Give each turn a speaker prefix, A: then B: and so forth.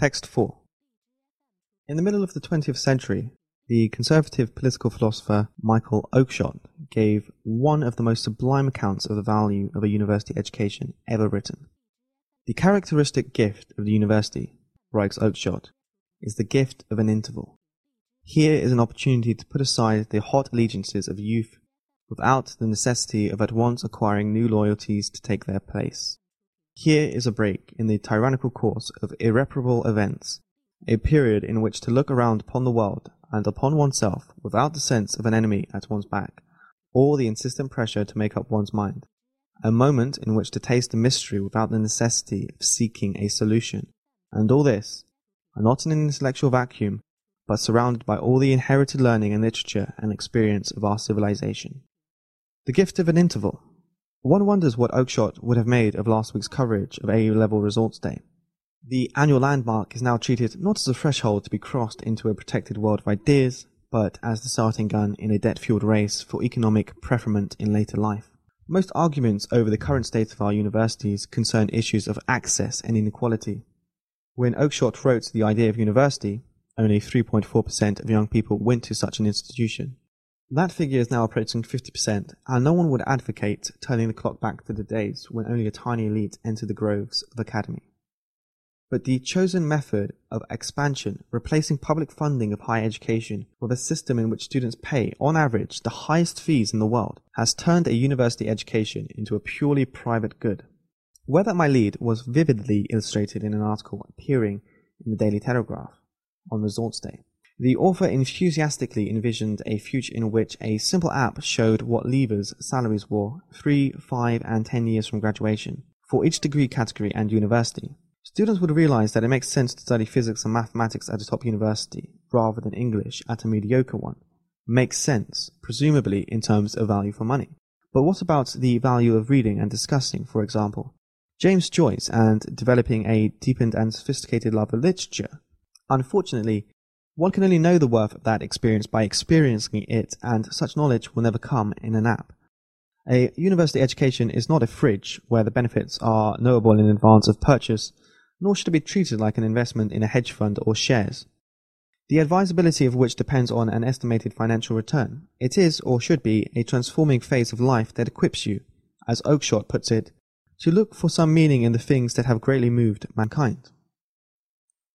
A: Text 4. In the middle of the 20th century, the conservative political philosopher Michael Oakeshott gave one of the most sublime accounts of the value of a university education ever written. The characteristic gift of the university, writes Oakeshott, is the gift of an interval. Here is an opportunity to put aside the hot allegiances of youth without the necessity of at once acquiring new loyalties to take their place. Here is a break in the tyrannical course of irreparable events, a period in which to look around upon the world and upon oneself without the sense of an enemy at one's back, or the insistent pressure to make up one's mind, a moment in which to taste the mystery without the necessity of seeking a solution, and all this, not in an intellectual vacuum, but surrounded by all the inherited learning and literature and experience of our civilization. The gift of an interval. One wonders what Oakeshott would have made of last week's coverage of A level results day. The annual landmark is now treated not as a threshold to be crossed into a protected world of ideas, but as the starting gun in a debt fueled race for economic preferment in later life. Most arguments over the current state of our universities concern issues of access and inequality. When Oakeshott wrote the idea of university, only 3.4% of young people went to such an institution. That figure is now approaching 50%, and no one would advocate turning the clock back to the days when only a tiny elite entered the groves of academy. But the chosen method of expansion, replacing public funding of higher education with a system in which students pay, on average, the highest fees in the world, has turned a university education into a purely private good. That might lead was vividly illustrated in an article appearing in the Daily Telegraph on results day. The author enthusiastically envisioned a future in which a simple app showed what leavers' salaries were three, five, and ten years from graduation for each degree category and university. Students would realize that it makes sense to study physics and mathematics at a top university rather than English at a mediocre one. Makes sense, presumably in terms of value for money. But what about the value of reading and discussing, for example? James Joyce and developing a deepened and sophisticated love of literature. Unfortunately, one can only know the worth of that experience by experiencing it, and such knowledge will never come in an app. A university education is not a fridge where the benefits are knowable in advance of purchase, nor should it be treated like an investment in a hedge fund or shares. The advisability of which depends on an estimated financial return. It is, or should be, a transforming phase of life that equips you, as Oakeshott puts it, to look for some meaning in the things that have greatly moved mankind.